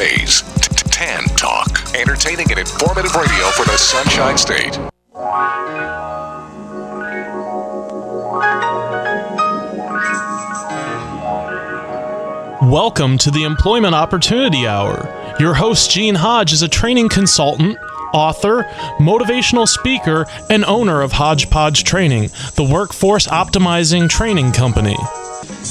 Bay's Tan Talk. Entertaining and informative radio for the Sunshine State. Welcome to the Employment Opportunity Hour. Your host, Gene Hodge, is a training consultant, author, motivational speaker, and owner of Hodgepodge Training, the workforce optimizing training company.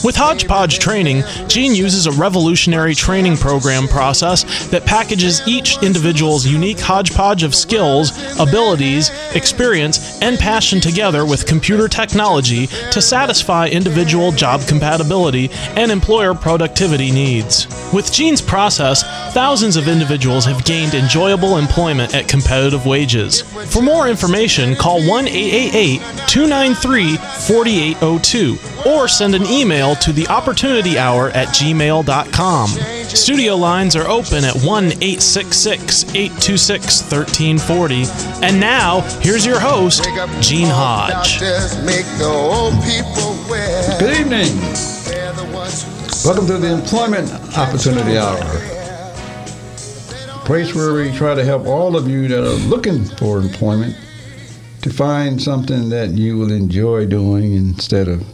With Hodgepodge Training, Gene uses a revolutionary training program process that packages each individual's unique hodgepodge of skills, abilities, experience, and passion together with computer technology to satisfy individual job compatibility and employer productivity needs. With Gene's process, thousands of individuals have gained enjoyable employment at competitive wages. For more information, call 1 888 293 4802 or send an email to the opportunity hour at gmail.com. Studio lines are open at 1 866 826 1340. And now, here's your host, Gene Hodge. Good evening. Welcome to the Employment Opportunity Hour. Place where we try to help all of you that are looking for employment to find something that you will enjoy doing instead of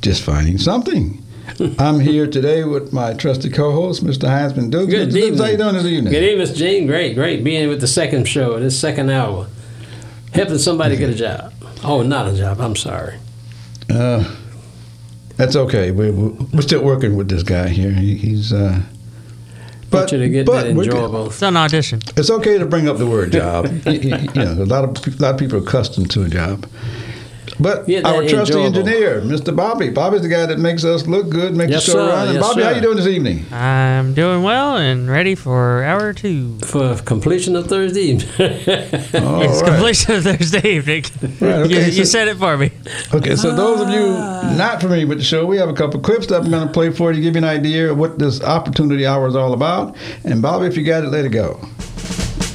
just finding something. I'm here today with my trusted co-host, Mr. Heisman Dukes. Good Mr. Evening. How you doing this evening? Good evening, Mr. Gene. Great, great being with the second show, this second hour. Helping somebody get a job. Oh, not a job. I'm sorry. Uh, that's okay. We, we're still working with this guy here. He, he's. Uh, Want you to get but that we can- enjoyable. It's an audition. It's okay to bring up the word job. you, you- you know, a lot of a lot of people are accustomed to a job. But Yeah, our trusty enjoyable. engineer, Mr. Bobby, Bobby's the guy that makes us look good, makes Yes, the show sir. run. And Yes, Bobby, how you doing this evening? I'm doing well and ready for hour two. For completion of Thursday evening. All it's right. completion of Thursday evening. Right, okay, you, so- you said it for me. Okay, so those of you ah. not familiar with the show, we have a couple clips that I'm going to play for you to give you an idea of what this opportunity hour is all about. And Bobby, if you got it, let it go.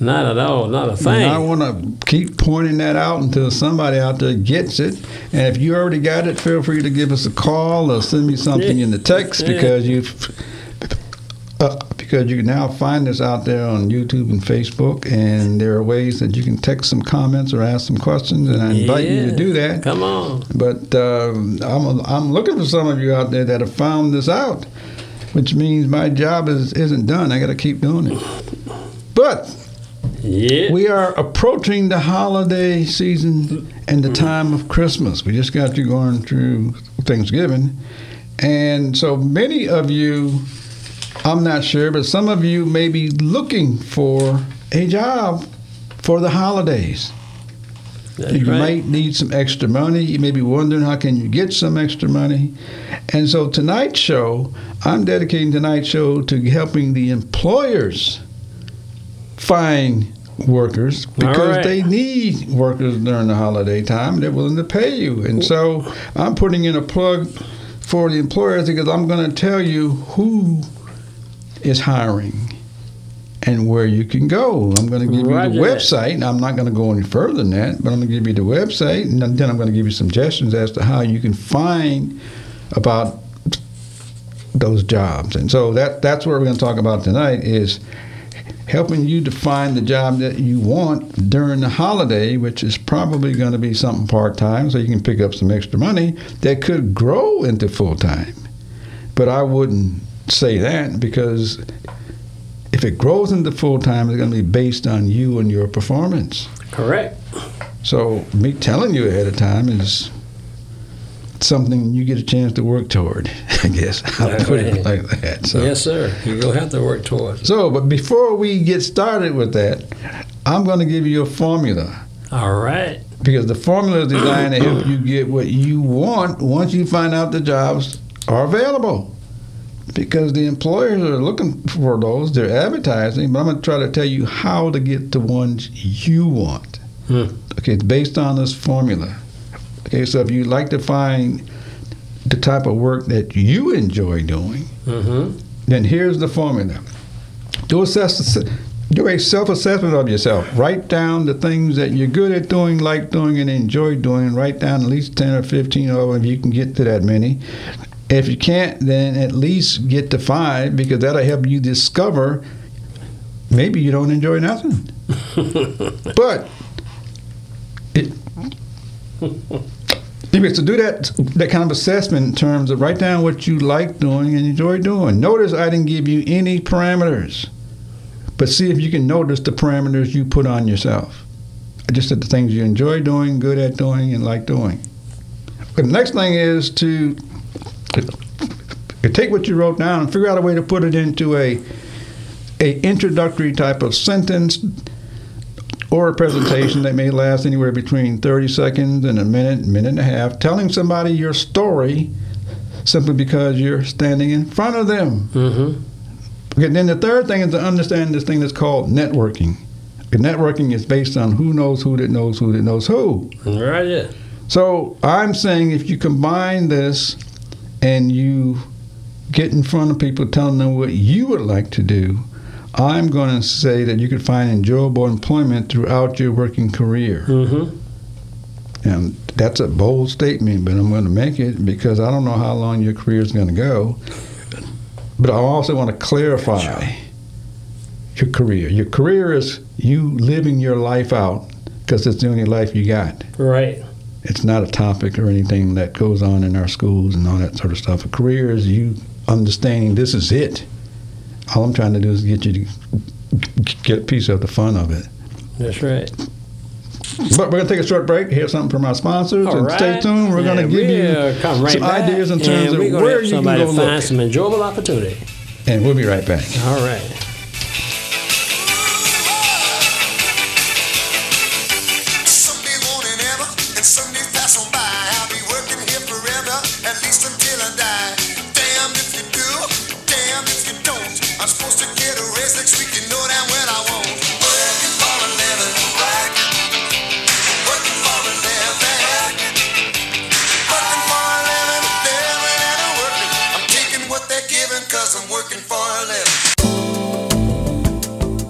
Not at all. Not a And thing. I want to keep pointing that out until somebody out there gets it. And if you already got it, feel free to give us a call or send me something in the text Yeah. because you uh, because you can now find us out there on YouTube and Facebook, and there are ways that you can text some comments or ask some questions, and I invite you to do that. Come on. But um, I'm, I'm looking for some of you out there that have found this out, which means my job is, isn't done. I got to keep doing it. But Yeah. we are approaching the holiday season and the mm-hmm. time of Christmas. We just got you going through Thanksgiving. And so many of you, I'm not sure, but some of you may be looking for a job for the holidays. That's You right. might need some extra money. You may be wondering how can you get some extra money. And so tonight's show, I'm dedicating tonight's show to helping the employers find workers because right. they need workers during the holiday time. They're willing to pay you. And so I'm putting in a plug for the employers because I'm going to tell you who is hiring and where you can go. I'm going to give Roger you the website. and I'm not going to go any further than that, but I'm going to give you the website, and then I'm going to give you suggestions as to how you can find about those jobs. And so that that's what we're going to talk about tonight is helping you to find the job that you want during the holiday, which is probably going to be something part time, so you can pick up some extra money that could grow into full time. But I wouldn't say that because if it grows into full time, it's going to be based on you and your performance. Correct. So me telling you ahead of time is something you get a chance to work toward. I guess I'll put it like that. So. Yes, sir. You will have to work towards. So, but before we get started with that, I'm going to give you a formula All right. because the formula is designed to help you get what you want once you find out the jobs are available. Because the employers are looking for those, they're advertising, but I'm going to try to tell you how to get the ones you want. Hmm. Okay, it's based on this formula. Okay, so if you'd like to find the type of work that you enjoy doing, Mm-hmm. then here's the formula. Do assess, do a self-assessment of yourself. Write down the things that you're good at doing, like doing, and enjoy doing. Write down at least ten or fifteen of them if you can get to that many. If you can't, then at least get to five because that'll help you discover maybe you don't enjoy nothing. but it, Anyway, so do that that kind of assessment in terms of write down what you like doing and enjoy doing. Notice I didn't give you any parameters, but see if you can notice the parameters you put on yourself. I just said the things you enjoy doing, good at doing, and like doing. The next thing is to take what you wrote down and figure out a way to put it into a a introductory type of sentence or a presentation that may last anywhere between 30 seconds and a minute, minute and a half, telling somebody your story simply because you're standing in front of them. Mm-hmm. Okay, then the third thing is to understand this thing that's called networking. Okay, networking is based on who knows who that knows who that knows who. Right. Yeah. So I'm saying if you combine this and you get in front of people telling them what you would like to do, I'm going to say that you could find enjoyable employment throughout your working career. Mm-hmm. And that's a bold statement, but I'm going to make it because I don't know how long your career is going to go. But I also want to clarify your career. Your career is you living your life out because it's the only life you got. Right. It's not a topic or anything that goes on in our schools and all that sort of stuff. A career is you understanding this is it. All I'm trying to do is get you to get a piece of the fun of it. That's right. But we're going to take a short break, hear something from our sponsors, All and right. stay tuned. We're going to give you come right some back, ideas in terms of where you can go find look. some enjoyable opportunity. And we'll be right back. All right.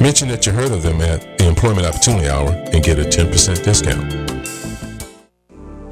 Mention that you heard of them at the Employment Opportunity Hour and get a 10% discount.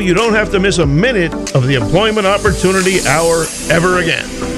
you don't have to miss a minute of the Employment Opportunity Hour ever again.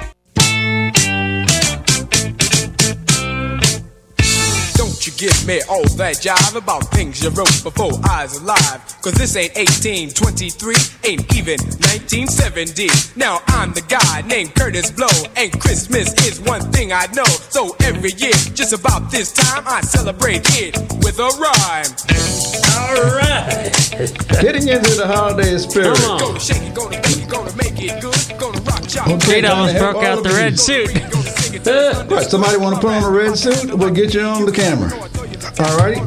give me all that jive about things you wrote before I was alive. Cause this ain't 1823, ain't even 1970. Now I'm the guy named Kurtis Blow, and Christmas is one thing I know. So every year, just about this time, I celebrate it with a rhyme. Alright. Getting into the holiday spirit. Come on. Gonna shake it, gonna bake it, gonna make it good, gonna rock y'all. Okay, Jade almost broke out the red suit. Gonna sing it to the sun. Right, somebody want to put on a red suit? We'll get you on the camera. All righty.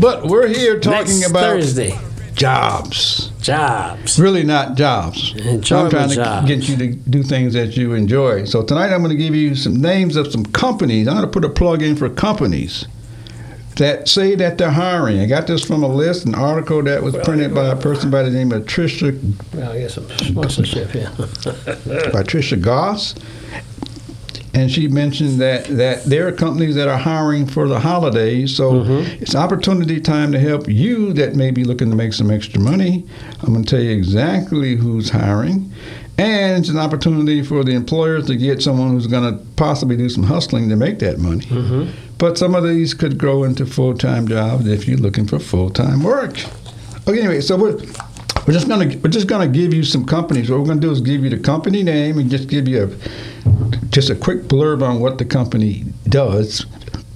But we're here talking Next about Thursday. jobs. Jobs. Really not jobs. I'm trying to jobs. get you to do things that you enjoy. So tonight I'm going to give you some names of some companies. I'm going to put a plug in for companies that say that they're hiring. I got this from a list, an article that was printed by a person by the name of Trisha Well, I guess some sponsorship here. by Trisha Goss. And she mentioned that, that there are companies that are hiring for the holidays. So mm-hmm. it's opportunity time to help you that may be looking to make some extra money. I'm going to tell you exactly who's hiring. And it's an opportunity for the employers to get someone who's going to possibly do some hustling to make that money. Mm-hmm. But some of these could grow into full time jobs if you're looking for full time work. Okay, anyway, so we're we're just gonna we're just gonna give you some companies. What we're gonna do is give you the company name and just give you a just a quick blurb on what the company does.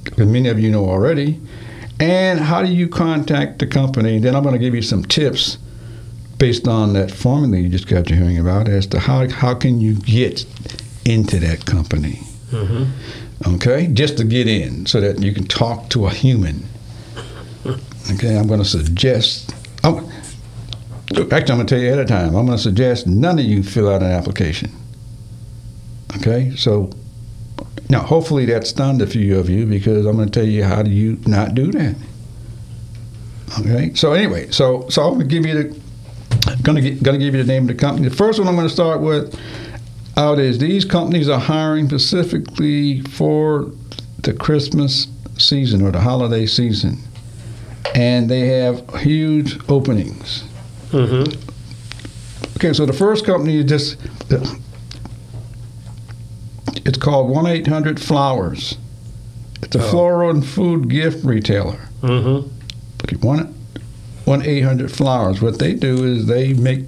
Because many of you know already, and how do you contact the company? Then I'm going to give you some tips based on that formula you just got to hearing about as to how how can you get into that company. Mm-hmm. Okay, just to get in so that you can talk to a human. Okay, I'm going to suggest. I'm, actually, I'm going to tell you ahead of time. I'm going to suggest none of you fill out an application. Okay, so now hopefully that stunned a few of you because I'm going to tell you how do you not do that. Okay, so anyway, so so I'm going to give you the going to going to give you the name of the company. The first one I'm going to start with out is these companies are hiring specifically for the Christmas season or the holiday season, and they have huge openings. Okay, so the first company is just it's called one eight hundred Flowers. It's a floral and food gift retailer. Mm-hmm. Okay, one one eight hundred Flowers. What they do is they make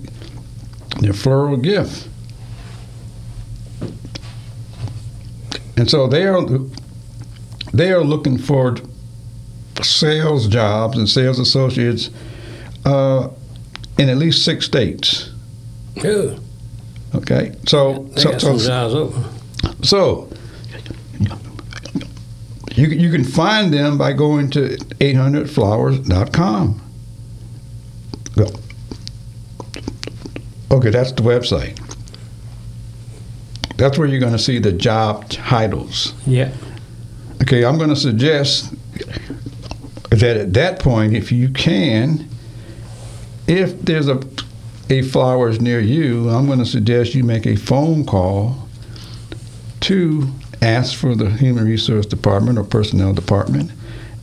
their floral gift, and so they are they are looking for sales jobs and sales associates uh, in at least six states. Good. Okay, so They so got so, open. so you, you can find them by going to 800flowers.com. Go. Okay, that's the website. That's where you're going to see the job titles. Yeah. Okay, I'm going to suggest that at that point, if you can, if there's a a flowers near you, I'm going to suggest you make a phone call to ask for the human resource department or personnel department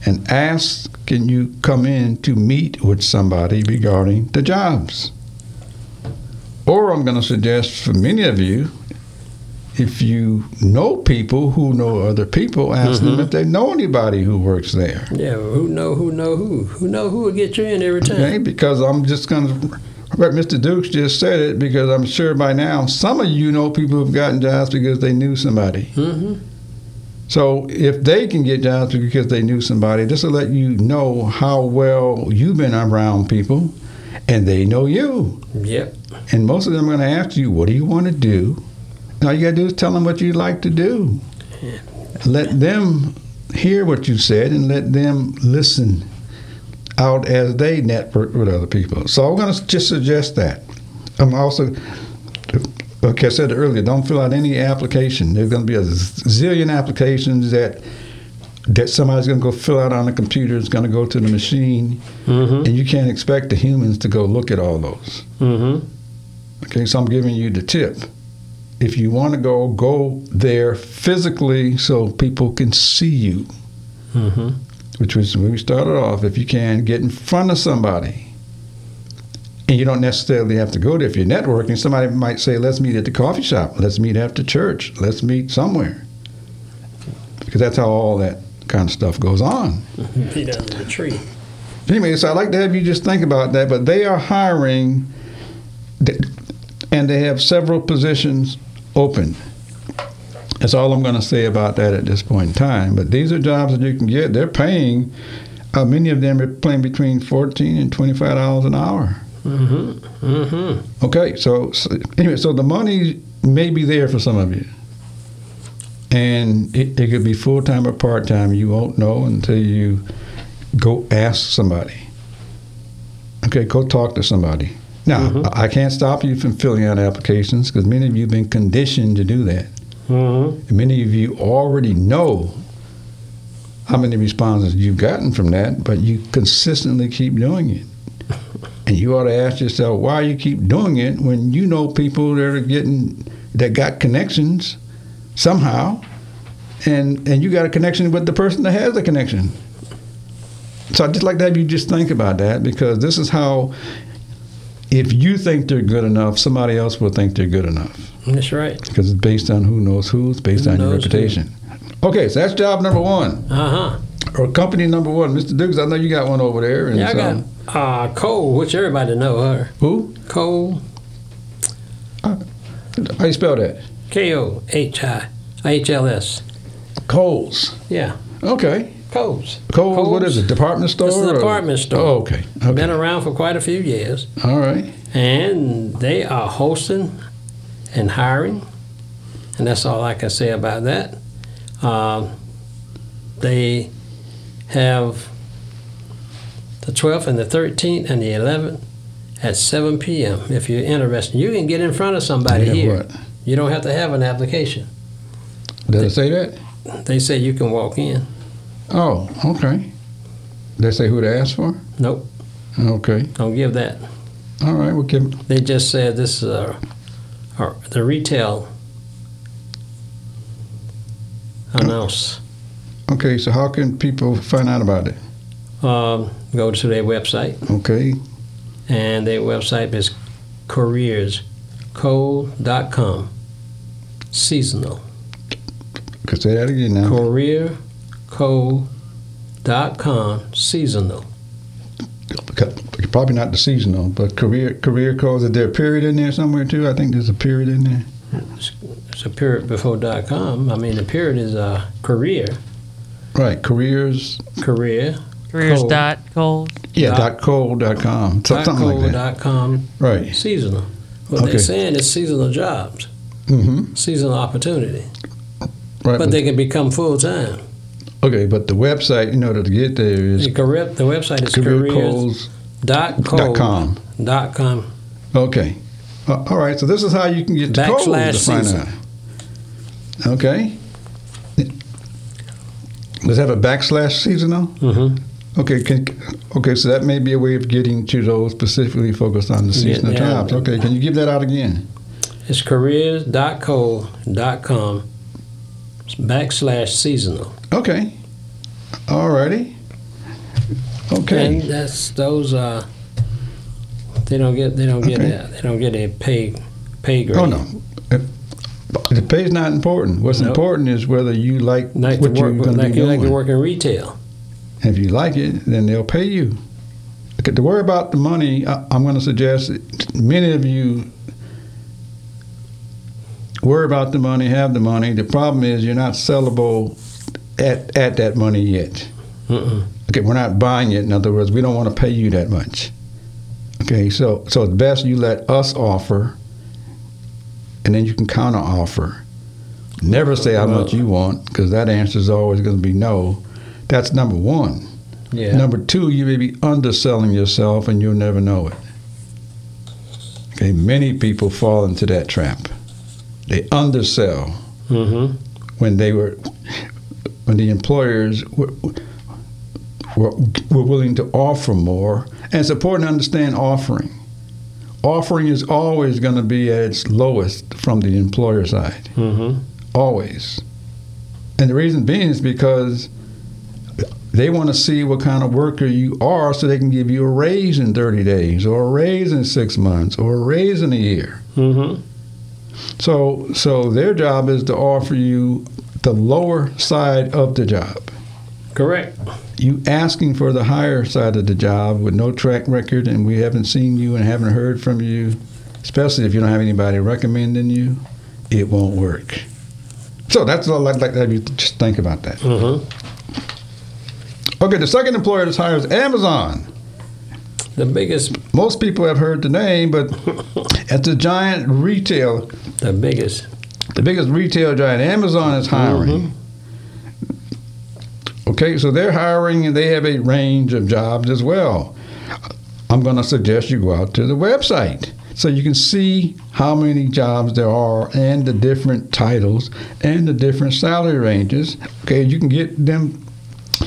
and ask can you come in to meet with somebody regarding the jobs? Or i'm going to suggest for many of you if you know people who know other people ask them if they know anybody who works there Yeah. Who know who know who? Who know who will get you in every time? Okay, because I'm just going to. But Mr. Dukes just said it because I'm sure by now some of you know people who've gotten jobs because they knew somebody. Mm-hmm. So if they can get jobs because they knew somebody, this will let you know how well you've been around people, and they know you. Yep. And most of them are going to ask you, "What do you want to do?" All you got to do is tell them what you'd like to do. Let them hear what you said, and let them listen out as they network with other people. So I'm going to just suggest that. I'm also, like I said earlier, don't fill out any application. There's going to be a zillion applications that that somebody's going to go fill out on the computer. It's going to go to the machine, and you can't expect the humans to go look at all those. Mm-hmm. Okay, so I'm giving you the tip. If you want to go, go there physically so people can see you Mm-hmm. which was when we started off. If you can get in front of somebody, and you don't necessarily have to go there if you're networking. Somebody might say, "Let's meet at the coffee shop. Let's meet after church. Let's meet somewhere," because that's how all that kind of stuff goes on. Meet under the tree. Anyway, so I'd like to have you just think about that. But they are hiring, and they have several positions open. That's all I'm going to say about that at this point in time. But these are jobs that you can get. They're paying. Uh, many of them are paying between fourteen and twenty-five dollars an hour. Mm-hmm. Mm-hmm. Okay, so, so anyway, so the money may be there for some of you, and it, it could be full time or part time. You won't know until you go ask somebody. Okay, go talk to somebody. Now, I I can't stop you from filling out applications because many of you have been conditioned to do that. Mm-hmm. And many of you already know how many responses you've gotten from that, but you consistently keep doing it. And you ought to ask yourself why you keep doing it when you know people that are getting that got connections somehow, and and you got a connection with the person that has the connection. So I'd just like to have you just think about that because this is how, if you think they're good enough, somebody else will think they're good enough That's right. because it's based on who knows who. It's based Who on your knows who. reputation. Okay, so that's job number one, Uh-huh. or company number one. Mr. Dukes, I know you got one over there. And Yeah, I got uh, Cole, which everybody know her. who? Cole, How you spell that? K-O-H-I-H-L-S. Kohl's. Yeah, Okay. Kohl's. Kohl's. What is it? Department store. It's a or- department store. Oh, okay. Okay. Been around for quite a few years. All right. And they are hosting and hiring. And that's all I can say about that. Um, they have the 12th and the 13th and the 11th at 7 p.m. If you're interested, you can get in front of somebody They have here. what? You don't have to have an application. Did it say that? They say you can walk in. Oh, okay. They say who to ask for? Nope, Okay. don't give that. All right. We'll give. They just said this is a, the retail announce. Okay. So how can people find out about it? Um, go to their website, Okay. and their website is careerscode.com. Seasonal. Could say that again now. Careercode.com. Seasonal. Probably not the seasonal, but career career codes. Is there a period in there somewhere too? I think there's a period in there. It's a period before dot com. I mean, the period is uh, career. Right. Careers. Career. Careers Cole. dot Cole. Yeah. Dot- Dot co. Dot com. So- dot something like that. Dot com. Right. Seasonal. What Okay. they're saying is seasonal jobs, Mm-hmm. seasonal opportunity, Right. but they can become full time. Okay, but the website in order to get there is The, career, the website is dot com. dot com. Okay. Uh, all right. So this is how you can get to Backslash find season. out. Okay. Does it have a backslash seasonal? Mm-hmm. Okay, can, okay, so that may be a way of getting to those specifically focused on the seasonal yeah. jobs. Okay, can you give that out again? It's careers.co.com backslash seasonal. Okay. Alrighty. Okay. And that's those. Uh, they don't get. They don't get. Okay. A, they don't get a pay pay grade. Oh no. The pay's not important. What's Nope. important is whether you like Like what to you're work. going to Like be you like to work in retail. If you like it, then they'll pay you. Okay, to worry about the money, I, I'm going to suggest many of you worry about the money, have the money. The problem is you're not sellable at, at that money yet. Mm-mm. Okay, we're not buying it. In other words, we don't want to pay you that much. Okay, so so it's best you let us offer, and then you can counter offer. Never say how much you want because that answer is always going to be no. That's number one. Yeah. Number two, you may be underselling yourself and you'll never know it. Okay, many people fall into that trap. They undersell Mm-hmm. when they were when the employers were, were, were willing to offer more. And it's important to understand offering. Offering is always going to be at its lowest from the employer side, Mm-hmm. always. And the reason being is because they want to see what kind of worker you are so they can give you a raise in 30 days or a raise in six months or a raise in a year. Mm-hmm. So, so their job is to offer you the lower side of the job. Correct. You asking for the higher side of the job with no track record, and we haven't seen you and haven't heard from you, especially if you don't have anybody recommending you, it won't work. So that's all I'd like to have you just think about that. Mm-hmm. Okay, the second employer that's hired is Amazon. The biggest. Most people have heard the name, but it's a giant retail The biggest. The biggest retail giant, Amazon, is hiring. Mm-hmm. Okay, so they're hiring and they have a range of jobs as well. I'm going to suggest you go out to the website so you can see how many jobs there are and the different titles and the different salary ranges. Okay, you can get them.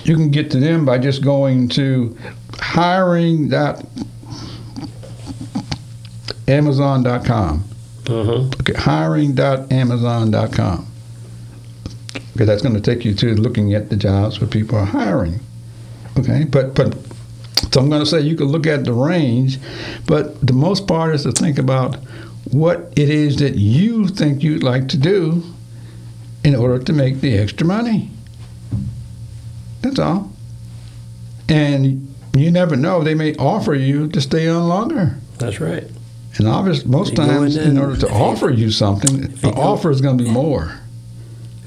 You can get to them by just going to hiring.amazon.com. Mm-hmm. Okay, hiring.amazon.com. Okay, that's going to take you to looking at the jobs where people are hiring. Okay, but but so I'm going to say you can look at the range, but the most part is to think about what it is that you think you'd like to do in order to make the extra money. That's all. And you never know; they may offer you to stay on longer. That's right. And obviously, most You go in times, in order to offer you something, the go- offer is going to be more.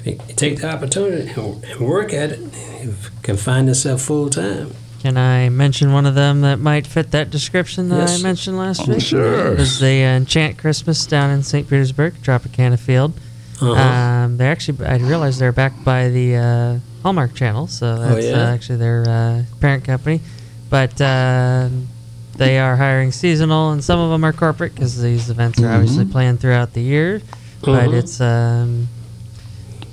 You take the opportunity and and work at it. You can find yourself full time. Can I mention one of them that might fit that description that Yes. I mentioned last Oh, week? sure. Because they uh, Enchant Christmas down in St. Petersburg, Tropicana Field. Uh-huh. Um, they're actually, I realized they're backed by the uh, Hallmark Channel, so that's yeah? uh, actually their uh, parent company. But uh, they are hiring seasonal, and some of them are corporate because these events are obviously planned throughout the year. But Mhm. it's um,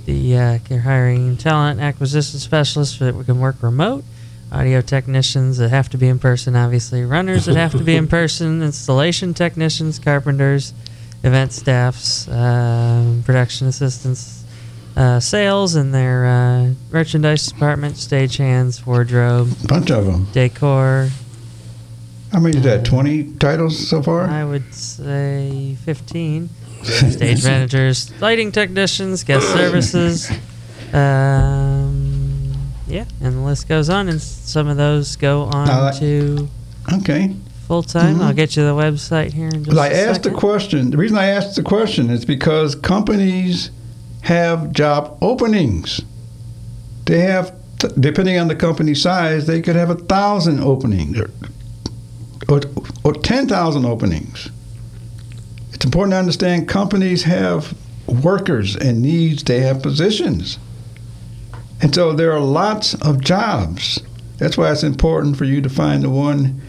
the uh, they're hiring talent acquisition specialists that we can work remote, audio technicians that have to be in person, obviously runners that have to be in person, installation technicians, carpenters, event staffs, um, production assistants, uh, sales and their uh, merchandise department, stagehands, wardrobe, bunch of them. decor. How many is that? 20 titles so far? I would say 15. Stage managers, lighting technicians, guest services. Um, yeah, and the list goes on, and some of those go on like- to Okay. full time. Mhm. I'll get you the website here in just I a asked the question. The reason I asked the question is because companies have job openings. They have, depending on the company size, they could have a thousand openings or, or, or 10,000 openings. It's important to understand companies have workers and needs, they have positions. And so there are lots of jobs. That's why it's important for you to find the one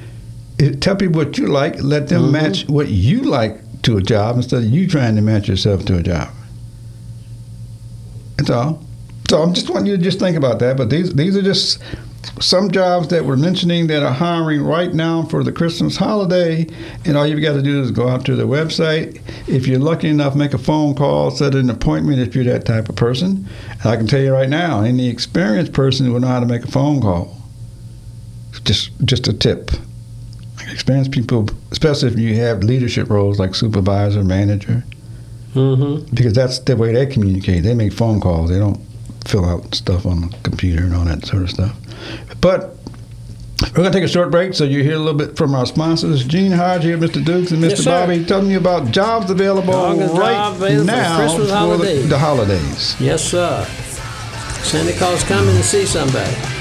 tell people what you like. Let them Mhm. match what you like to a job instead of you trying to match yourself to a job. That's all. So I'm just wanting you to just think about that. But these these are just some jobs that we're mentioning that are hiring right now for the Christmas holiday. And all you've got to do is go out to the website. If you're lucky enough, make a phone call, set an appointment if you're that type of person. And I can tell you right now, any experienced person will know how to make a phone call. Just just a tip. Experienced people, especially if you have leadership roles like supervisor, manager, Mm-hmm. because that's the way they communicate. They make phone calls. They don't fill out stuff on the computer and all that sort of stuff. But we're going to take a short break, so you hear a little bit from our sponsors, Gene Hodge here, Mr. Dukes, and Mr. Yes. Bobby, telling you about jobs available August right job available for now Christmas for holidays. the, the holidays. Yes, sir. Santa Claus coming to see somebody.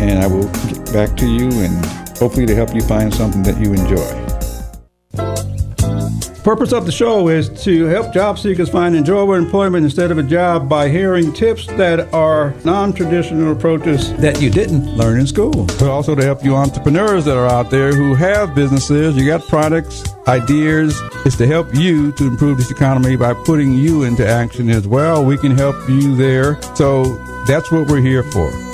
and I will get back to you and hopefully to help you find something that you enjoy. Purpose of the show is to help job seekers find enjoyable employment instead of a job by hearing tips that are non-traditional approaches that you didn't learn in school. But also to help you entrepreneurs that are out there who have businesses, you got products, ideas. It's to help you to improve this economy by putting you into action as well. We can help you there. So that's what we're here for.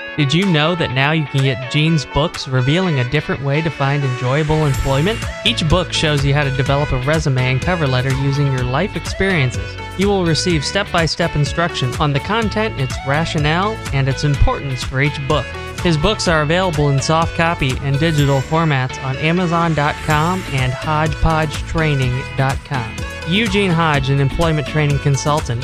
Did you know that now you can get Gene's books revealing a different way to find enjoyable employment? Each book shows you how to develop a resume and cover letter using your life experiences. You will receive step by step instruction on the content, its rationale, and its importance for each book. His books are available in soft copy and digital formats on Amazon.com and HodgepodgeTraining.com. Eugene Hodge, an employment training consultant,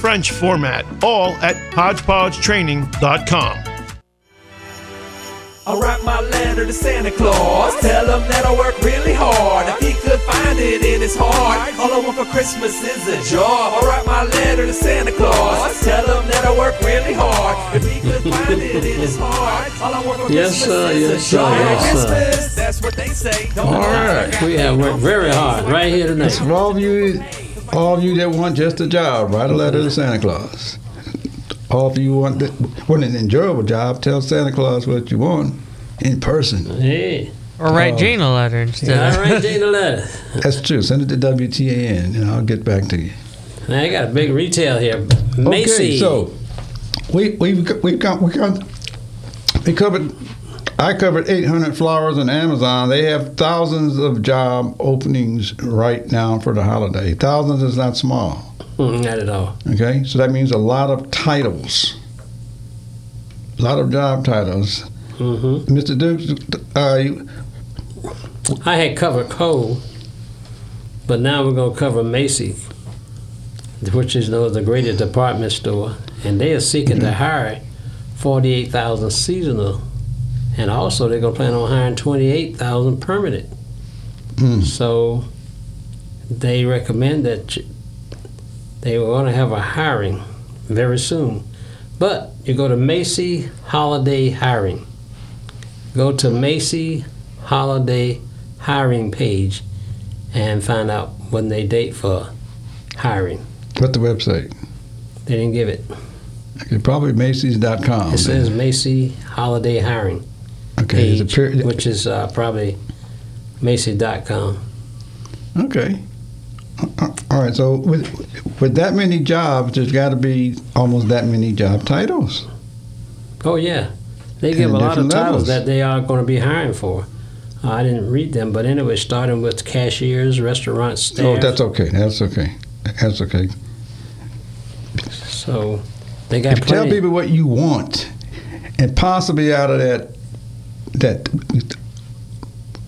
French format, all at HodgepodgeTraining.com. I'll write my letter to Santa Claus. Tell him that I work really hard. If he could find it in his heart, all I want for Christmas is a job. I'll write my letter to Santa Claus. Tell him that I work really hard. If he could find it in his heart, all I want for Yes, Christmas sir, is yes, a sir, job. yes, sir. Christmas, that's what they say. Don't All lie. right. We have worked very hard right here tonight. For all of you, all of you that want just a job, write a letter to Santa Claus. All of you want that, want an enjoyable job, tell Santa Claus what you want in person. Hey, Or write Oh. Gene a letter instead. Write Jane a letter. That's true. Send it to WTAN, and I'll get back to you. Now I got a big retail here. Macy. Okay, so we we've we got we've got we covered. I covered 800 flowers on Amazon. They have thousands of job openings right now for the holiday. Thousands is not small. Mm, not at all. Okay, so that means a lot of titles, a lot of job titles. hmm Mr. Dukes, uh, you, I had covered Cole, but now we're gonna cover Macy. which is know, the greatest department store, and they are seeking to hire 48,000 seasonal, and also they're going to plan on hiring 28,000 permanent. Mm. So they recommend that they were going to have a hiring very soon. But you go to Macy Holiday Hiring. Go to Macy Holiday Hiring page and find out when they date for hiring. What the website? They didn't give it. Okay, probably Macy's.com. It says Macy Holiday Hiring okay, page, period- which is uh, probably Macy.com. Okay. All right. So with with that many jobs, there's got to be almost that many job titles. Oh yeah, they give And a lot of titles levels. that they are going to be hiring for. Uh, I didn't read them, but anyway, starting with cashiers, restaurant staff. Oh, that's okay. That's okay. That's okay. so they got If you tell people what you want, and possibly out of that that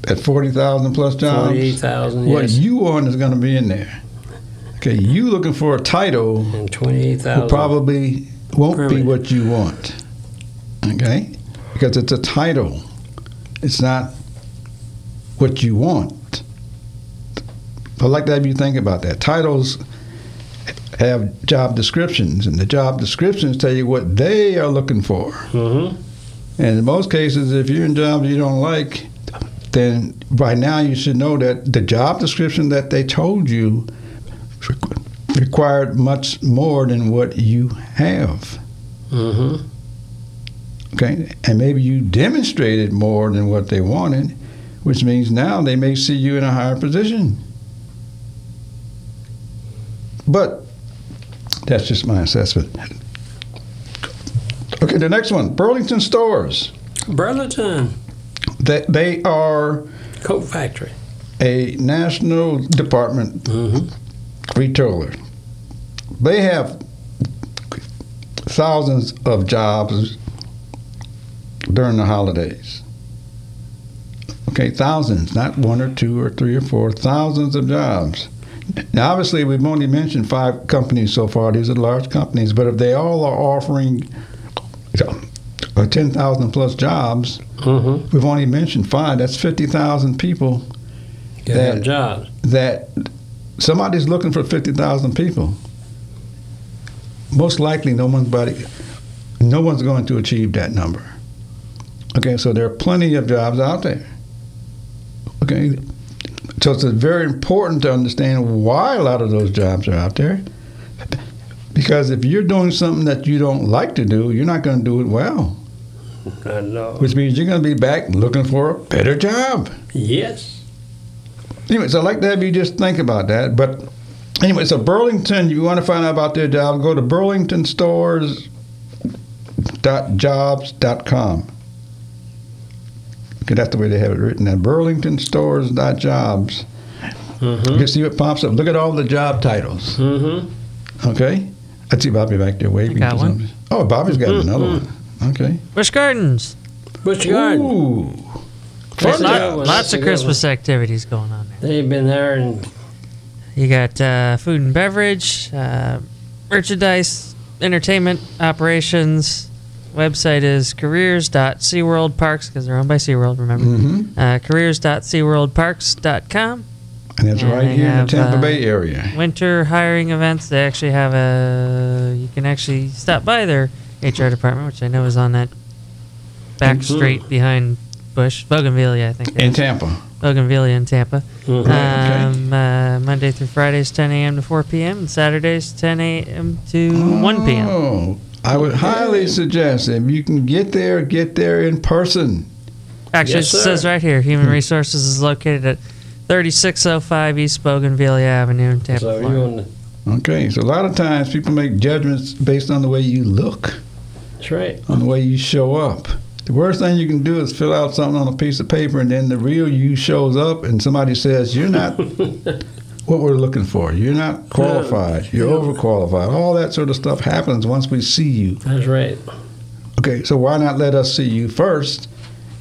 that forty thousand plus jobs, Forty-eight thousand, what yes, you want is going to be in there. Okay, you looking for a title and twenty-eight who probably won't be what you want. Okay? Because it's a title. It's not what you want. I like to have you think about that. Titles have job descriptions, and the job descriptions tell you what they are looking for. Mm-hmm. And in most cases, if you're in jobs you don't like, then by now you should know that the job description that they told you required much more than what you have. Mm-hmm. Okay, and maybe you demonstrated more than what they wanted, which means now they may see you in a higher position. But that's just my assessment. The next one, Burlington Stores. Burlington They, they are Coat Factory. a national department Mm-hmm. retailer. They have thousands of jobs during the holidays. Okay, thousands, not one or two or three or four, thousands of jobs. Now, obviously, we've only mentioned five companies so far. These are large companies, but if they all are offering uh, 10,000 plus jobs, Mm-hmm. we've only mentioned five. That's 50,000 people That- jobs. that somebody's looking for 50,000 people. Most likely, no one's body, no one's going to achieve that number. Okay, so there are plenty of jobs out there. Okay, so it's very important to understand why a lot of those jobs are out there. Because if you're doing something that you don't like to do, you're not going to do it well, I know. which means you're going to be back looking for a better job. Yes. Anyway, so I'd like to have you just think about that. But anyway, so Burlington, if you want to find out about their job, go to burlingtonstores.jobs.com. Okay, that's the way they have it written there. burlingtonstores.jobs. Mm-hmm. You see what pops up. Look at all the job titles. Mm-hmm. Okay? I see Bobby back there waving. got one. something. Oh, Bobby's got Mhm. another one. Okay. Busch Gardens. Bush Garden. Ooh. There's Fun lot- lots That's of good Christmas activities going on there. They've been there and You got uh, food and beverage, uh, merchandise, entertainment operations. Website is careers.seaworldparks because they're owned by SeaWorld, remember? Mm-hmm. Uh, careers.seaworldparks.com. And it's And right they here in the Tampa uh, Bay area. Winter hiring events. They actually have a. You can actually stop by their HR department, which I know is on that back street behind Bush, Bougainvillea, I think. In is. Tampa. Bougainvillea in Tampa. Mhm. okay. Um, uh, Monday through Fridays, 10 a.m. to 4 p.m., and Saturdays, 10 a.m. to 1 p.m. Oh, I would highly suggest if you can get there, get there in person. Actually, Yes, it says right here Human Resources is located at 3605 East Bougainvillea Avenue in Tampa, so you on the, Okay, so a lot of times people make judgments based on the way you look, that's right. on the way you show up. The worst thing you can do is fill out something on a piece of paper and then the real you shows up and somebody says, You're not what we're looking for. You're not qualified. You're overqualified. All that sort of stuff happens once we see you. That's right. Okay, so why not let us see you first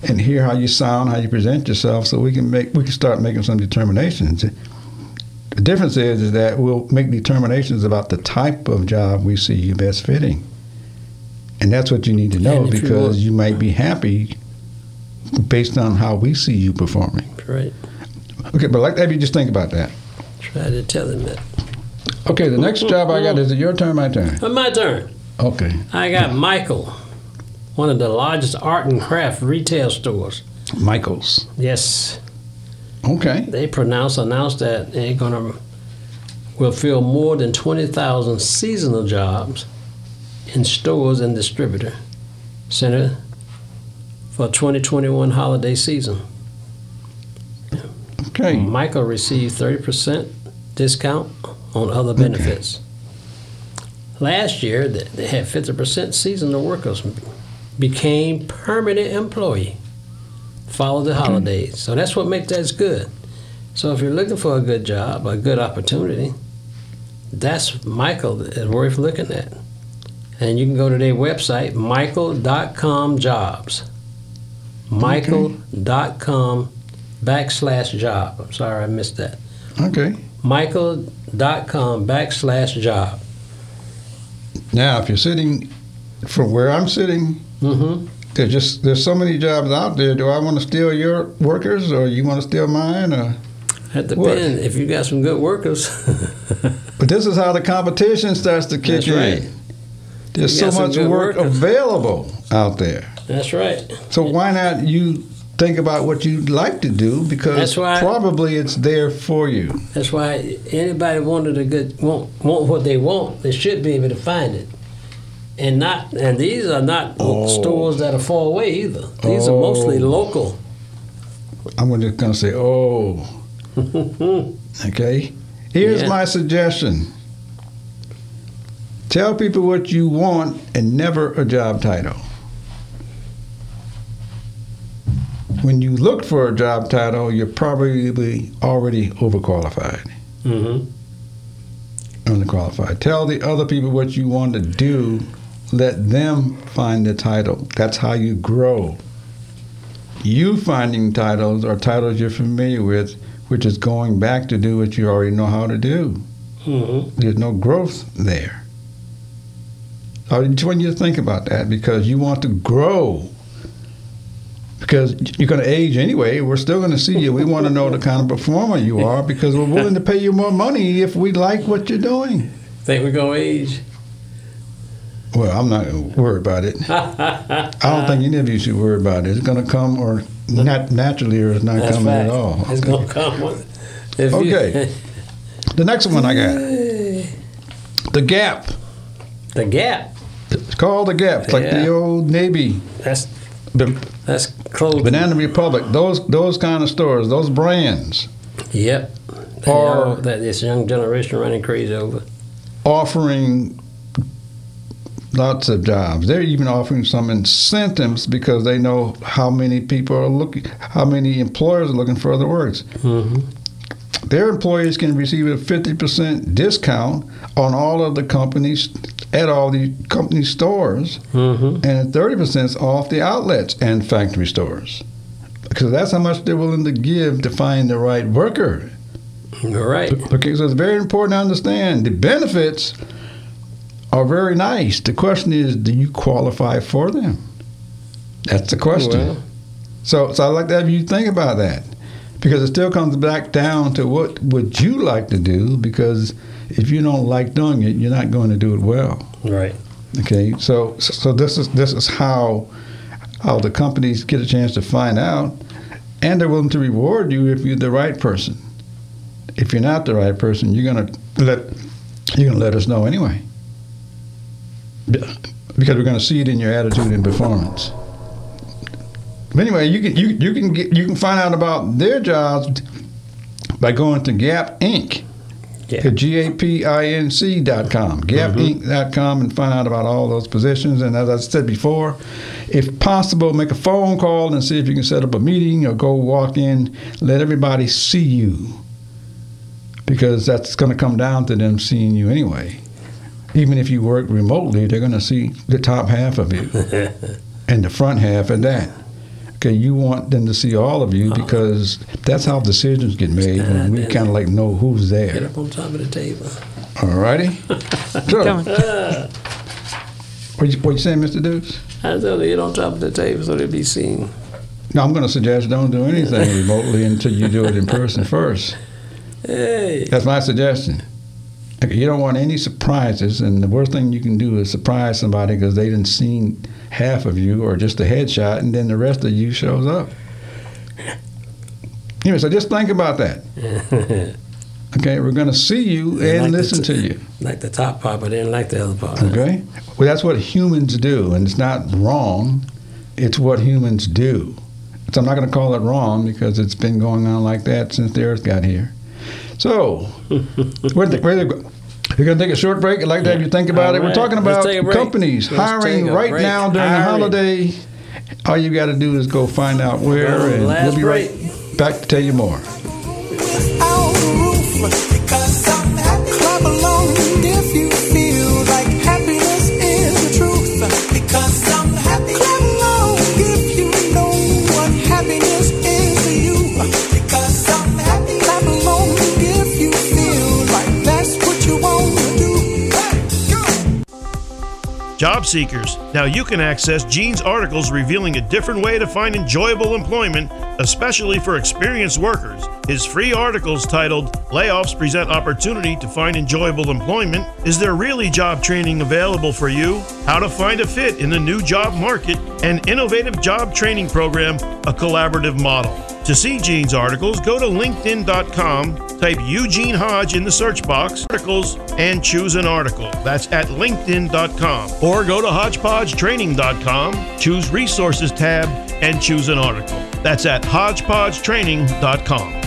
and hear how you sound, how you present yourself, so we can make we can start making some determinations. The difference is, is that we'll make determinations about the type of job we see you best fitting. And that's what you need to know you because you might be happy based on how we see you performing. Right. Okay, but like that, you just think about that. Try to tell him that. Okay, the next job I got is it your turn, my turn? Uh, my turn. Okay, I got Michael, one of the largest art and craft retail stores. Michaels. Yes, Okay, they pronounce announced that they're gonna will fill more than twenty thousand seasonal jobs in stores and distributor center for 2021 holiday season. okay. Michael received 30% discount on other benefits. Okay. Last year, th- they had 50% seasonal workers became permanent employee. Follow the holidays. So that's what makes that good. So if you're looking for a good job, a good opportunity, that's Michael is worth looking at. And you can go to their website, michael.com jobs. Michael.com backslash job. I'm sorry I missed that. Okay. Michael.com backslash job. Now, if you're sitting from where I'm sitting, Mm-hmm. there's just there's so many jobs out there. Do I want to steal your workers, or you want to steal mine, or? That What? depends. If you got some good workers, But this is how the competition starts to kick That's in. right. There's so much work workers. available out there. that's right. So why not you think about what you'd like to do because why- probably it's there for you. That's why anybody wanted a good want want what they want, they should be able to find it. And not and these are not Oh. stores that are far away either. These are mostly Oh. local. I'm just going to say, oh, okay. Here's Yeah. my suggestion. Tell people what you want and never a job title. When you look for a job title, you're probably already overqualified. Mm-hmm. underqualified. Tell the other people what you want to do. Let them find the title. That's how you grow. You finding titles are titles you're familiar with, which is going back to do what you already know how to do. Mm-hmm. There's no growth there. I just want you to think about that because you want to grow. Because you're going to age anyway. We're still going to see you. We want to know the kind of performer you are because we're willing to pay you more money if we like what you're doing. Think we're gonna age? Well, I'm not going to worry about it. I don't think any of you should worry about it. It's going to come or not naturally or it's not That's coming at all. It's Okay. gonna come. Okay. The next one I got The Gap. the gap. It's called The Gap. It's like the old Navy, That's that's close. Banana Republic, those those kind of stores, those brands Yep. They Or- that this young generation running crazy over. offering lots of jobs. They're even offering some incentives because they know how many people are looking, how many employers are looking for other works. Mm-hmm. Their employees can receive a 50% discount on all of the companies at all the company stores, Mm-hmm. and 30% off the outlets and factory stores. Because that's how much they're willing to give to find the right worker. You're. Okay, so it's very important to understand the benefits are very nice. The question is, do you qualify for them? That's the question. Well. so, so I'd like to have you think about that because it still comes back down to what would you like to do? Because if you don't like doing it, you're not going to do it well. Right. Okay, so so this is this is how how the companies get a chance to find out, and they're willing to reward you if you're the right person. If you're not the right person, you're gonna let you're gonna let us know anyway, because we're gonna see it in your attitude and performance. But anyway, you can you you can get you can find out about their jobs by going to Gap Inc. Yeah. at G-A-P-I-N-C dot com, gapinc.com, mm-hmm. and find out about all those positions. And as I said before, if possible, make a phone call and see if you can set up a meeting or go walk in, let everybody see you. Because that's going to come down to them seeing you anyway. Even if you work remotely, they're going to see the top half of you and the front half of that. Okay, you want them to see all of you uh-huh. because that's how decisions get made, and we kind of like know who's there. Get there. up on top of the table. All righty. Going. So, what you, what you saying, Mr. Dukes? I tell you, get on top of the table so they'll be seen. No, I'm going to suggest don't do anything remotely until you do it in person first. Hey, That's my suggestion. Okay, You don't want any surprises, and the worst thing you can do is surprise somebody because they didn't seen half of you or just a headshot, and then the rest of you shows up. Anyway, so just think about that. Okay, we're going to see you and like listen t- to you. like the top part, but they didn't like the other part. Okay, well that's what humans do, and it's not wrong. It's what humans do. So I'm not going to call it wrong because it's been going on like that since the Earth got here. So, where the, where the, you're going to take a short break. I'd like to have you think about All it. We're talking about take a break. companies Let's hiring right break. now during the holiday. All you got to do is go find out where, Go and last we'll be break. right back to tell you more. Job seekers, now you can access Gene's articles revealing a different way to find enjoyable employment, especially for experienced workers. His free articles titled Layoffs Present Opportunity to Find Enjoyable Employment Is There Really Job Training Available for You? How to Find a Fit in the New Job Market, an innovative job training program, a collaborative model. To see Gene's articles, go to LinkedIn.com, type Eugene Hodge in the search box, articles, and choose an article. That's at LinkedIn.com. Or go to HodgepodgeTraining.com, choose Resources tab, and choose an article. That's at HodgepodgeTraining.com.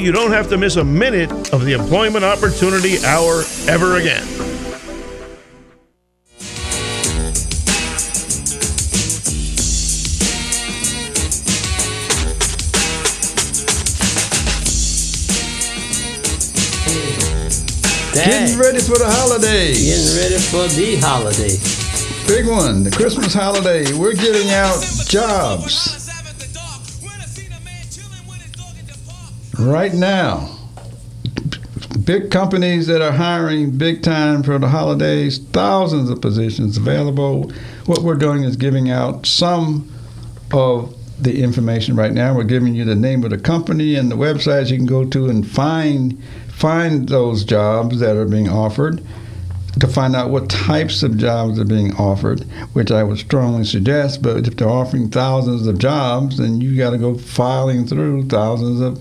you don't have to miss a minute of the Employment Opportunity Hour ever again. Getting ready for the holidays. Getting ready for the holiday. Big one, the Christmas holiday. We're getting out jobs right now. Big companies that are hiring big time for the holidays, thousands of positions available. What we're doing is giving out some of the information right now. We're giving you the name of the company and the websites you can go to and find find those jobs that are being offered to find out what types of jobs are being offered, which I would strongly suggest. But if they're offering thousands of jobs, then you got to go filing through thousands of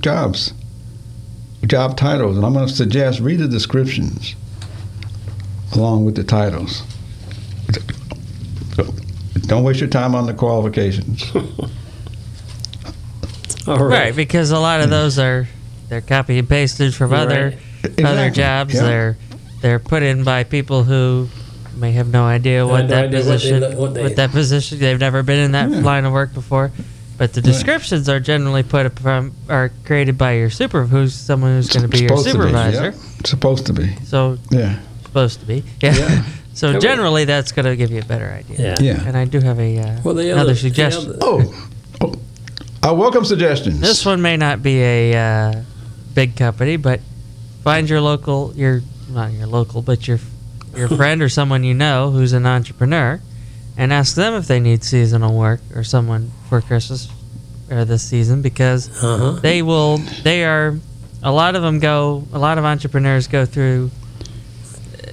jobs, job titles. And I'm going to suggest read the descriptions along with the titles. Don't waste your time on the qualifications. All Right, right. because a lot of those are they're copy and pasted from Right. other other jobs. Yeah. They're they're put in by people who may have no idea what no that idea what they position look- what they- that position they've never been in that Yeah. line of work before. But the descriptions are generally put up from are created by your super who's someone who's going to be your Supposed to be, supervisor. Supposed to be. So Yeah. supposed to be. Yeah. Yeah. so generally that's going to give you a better idea. Yeah. Yeah. And I do have a uh, Well, the another other, suggestion. The other, Oh. oh. I welcome suggestions. This one may not be a uh, big company, but find your local, your not your local, but your your friend or someone you know who's an entrepreneur, and ask them if they need seasonal work or someone for Christmas or this season because uh-huh. they will. They are a lot of them go. A lot of entrepreneurs go through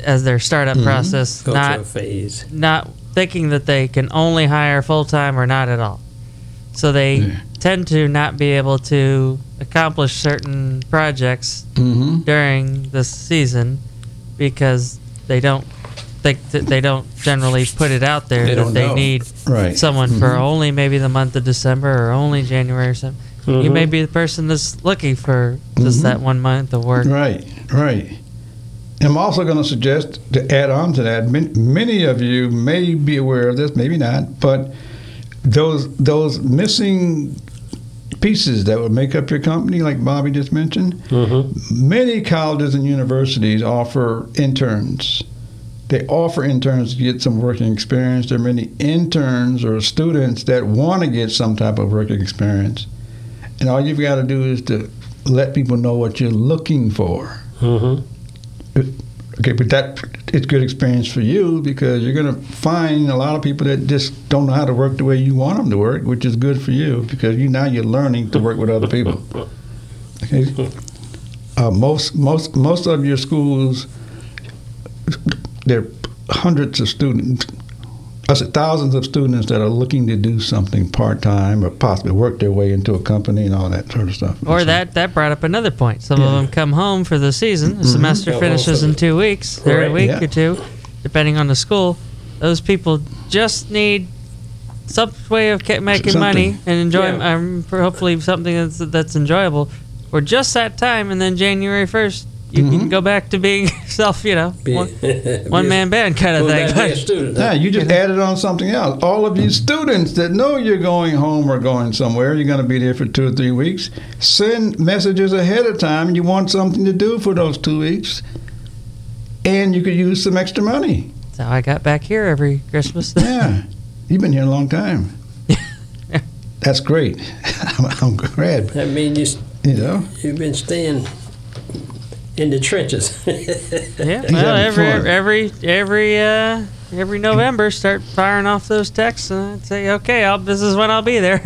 as their startup process, Go not a phase. not thinking that they can only hire full time or not at all. So they Yeah. tend to not be able to accomplish certain projects Mm-hmm. during this season because they don't think that they don't generally put it out there They that don't they know. need Right. someone for Mhm. only maybe the month of December or only January or something. You may be the person that's looking for just Mhm. that one month of work. Right, right. I'm also going to suggest to add on to that. man- Many of you may be aware of this, maybe not, but those those missing pieces that would make up your company, like Bobby just mentioned, Mm-hmm. many colleges and universities offer interns. They offer interns to get some working experience. There are many interns or students that want to get some type of working experience. And all you've got to do is to let people know what you're looking for. Mm-hmm. Okay, but that it's good experience for you because you're going to find a lot of people that just don't know how to work the way you want them to work, which is good for you because you now you're learning to work with other people. Okay, uh, most most most of your schools, there are hundreds of students. I said thousands of students that are looking to do something part time or possibly work their way into a company and all that sort of stuff. Or So- that that brought up another point. Some of them come home for the season. The semester Go home finishes for in two weeks. They're a week Yeah. or two, depending on the school. Those people just need some way of making Something. money and enjoying. Yeah. Um, hopefully something that's that's enjoyable or just that time, and then January first. You Mm-hmm. can go back to being self, you know, Be- one, be a- one man band kind of Well, thing. that be a student. Yeah, you just added on something else. All of you students that know you're going home or going somewhere, you're going to be there for two or three weeks. Send messages ahead of time. You want something to do for those two weeks, and you could use some extra money. That's how I got back here every Christmas. Yeah, you've been here a long time. That's great. I'm, I'm glad. That means you, You know, you've been staying in the trenches. Yeah, well, every every every uh, every November, start firing off those texts and I'd say, okay, I'll, this is when I'll be there.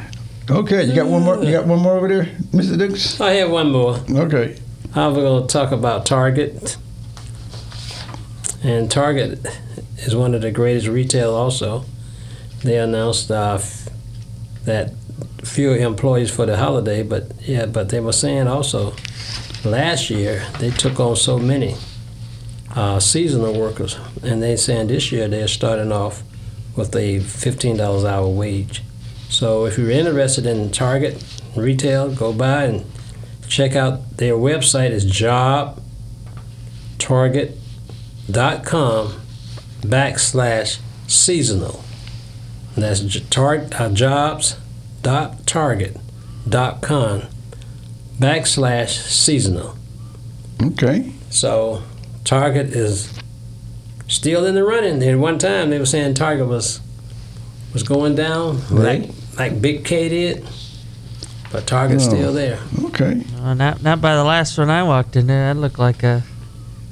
okay. You got one more. You got one more over there, Mr. Dix. I have one more. Okay. I'm going to talk about Target. And Target is one of the greatest retail also. They announced uh, that fewer employees for the holiday, but yeah, but they were saying also last year they took on so many uh, seasonal workers, and they're saying this year they're starting off with a fifteen dollars hour wage. So if you're interested in Target retail, go by and check out their website is jobtarget.com backslash seasonal. And that's tar- uh, jobs.target.com backslash seasonal. Okay. So Target is still in the running. At one time they were saying Target was was going down Right. like like Big K did. But Target's Oh. still there. Okay. Uh, not not by the last one I walked in there. That looked like a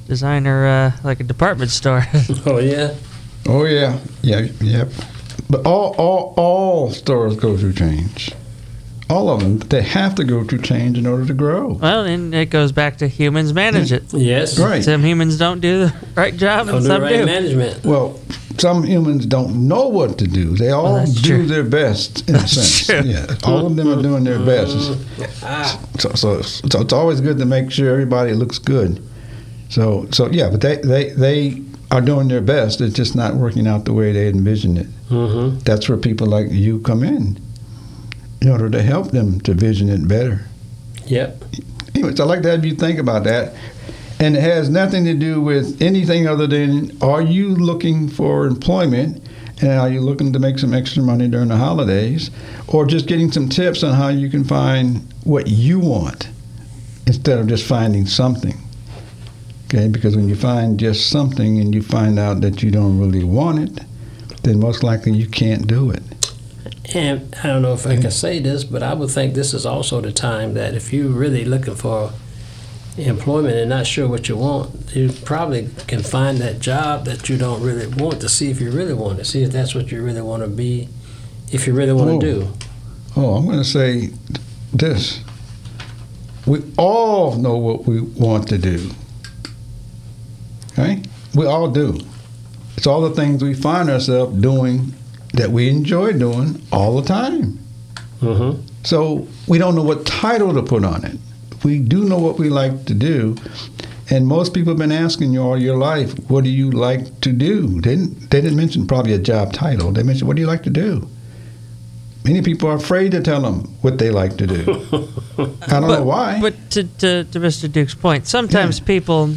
designer, uh, like a department store. Oh yeah. Oh yeah, yeah, yep. But all all all stores go through change. All of them, they have to go through change in order to grow. well, and it goes back to humans manage it. Yes. Right. Some humans don't do the right job, Don't and do the some right do. management. Well, some humans don't know what to do. They all that's do true. their best in a sense. true. Yeah, all of them are doing their best. Ah, So, so, so it's always good to make sure everybody looks good. So, so yeah, but they, they, they are doing their best. It's just not working out the way they envisioned it. mm-hmm. That's where people like you come in, in order to help them to vision it better. Yep. Anyways, I'd like to have you think about that. And it has nothing to do with anything other than are you looking for employment and are you looking to make some extra money during the holidays or just getting some tips on how you can find what you want instead of just finding something. Okay, because when you find just something and you find out that you don't really want it, then most likely you can't do it. And I don't know if I can say this, but I would think this is also the time that if you're really looking for employment and not sure what you want, you probably can find that job that you don't really want to see if you really want to See if that's what you really want to be, if you really want Oh. to do. Oh, I'm going to say this. We all know what we want to do. Okay? We all do. It's all the things we find ourselves doing that we enjoy doing all the time. Mm-hmm. So we don't know what title to put on it. We do know what we like to do. And most people have been asking you all your life, what do you like to do? They didn't, they didn't mention probably a job title. They mentioned, what do you like to do? Many people are afraid to tell them what they like to do. I don't know why. But to, to, to Mr. Duke's point, sometimes people,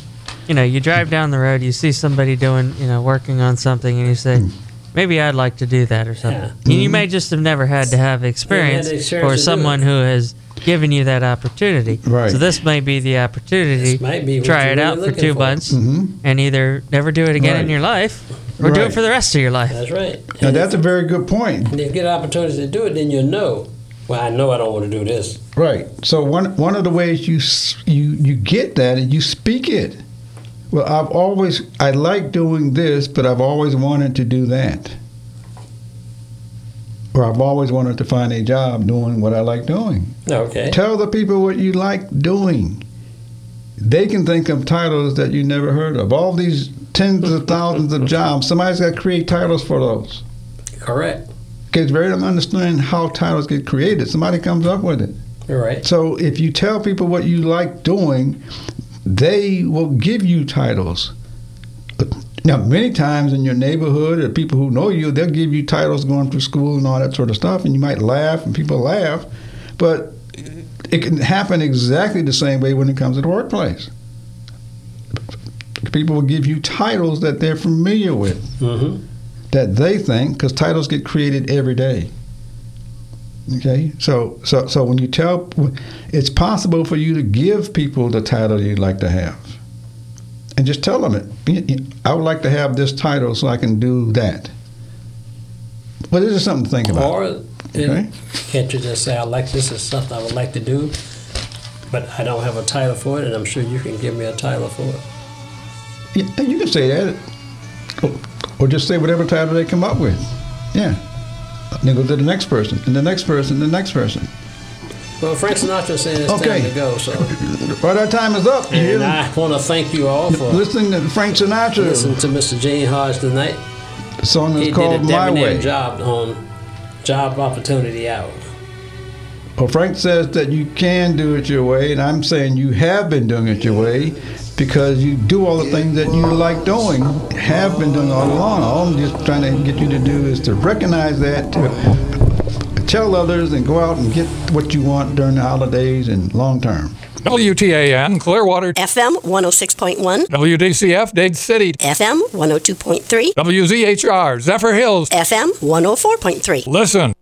you know, you drive down the road, you see somebody doing, you know, working on something, and you say, Hmm. Maybe I'd like to do that or something. Yeah. And you may just have never had to have experience, the experience or someone who has given you that opportunity. Right. So this may be the opportunity. This might be what try it out for two for. months Mhm. and either never do it again in your life, or do it for the rest of your life. That's right. now, And that's a very good point. and if you get opportunities to do it, then you'll know. Well, I know I don't want to do this. Right. So one one of the ways you you you get that is you speak it. Well, I've always I like doing this, but I've always wanted to do that. Or I've always wanted to find a job doing what I like doing. Okay. Tell the people what you like doing. They can think of titles that you never heard of. All these tens of thousands of jobs, somebody's got to create titles for those. Correct. It's very understand how titles get created. Somebody comes up with it. You're right. So if you tell people what you like doing, they will give you titles. Now, many times in your neighborhood or people who know you, they'll give you titles going through school and all that sort of stuff, and you might laugh and people laugh, but it can happen exactly the same way when it comes to the workplace. People will give you titles that they're familiar with, Mm-hmm. that they think, because titles get created every day. Okay, so so so when you tell, it's possible for you to give people the title you'd like to have, and just tell them it. I would like to have this title so I can do that. But this is something to think about. Or Okay. can't you just say, I like this is something I would like to do, but I don't have a title for it, and I'm sure you can give me a title for it. Yeah, you can say that, or, or just say whatever title they come up with. Yeah. Then go to the next person, and the next person, the next person. Well, Frank Sinatra said it's Okay. time to go, so. Well, our time is up. And I want to thank you all for Listening to Frank Sinatra. listening to Mr. Gene Hodge tonight. The song He is did a called My Way. job on Job Opportunity Hour. Well, Frank says that you can do it your way, and I'm saying you have been doing it your way because you do all the things that you like doing, have been doing all along. All I'm just trying to get you to do is to recognize that, to tell others, and go out and get what you want during the holidays and long term. WTAN Clearwater, FM 106.1, WDCF Dade City, FM 102.3, WZHR Zephyrhills. FM 104.3. Listen.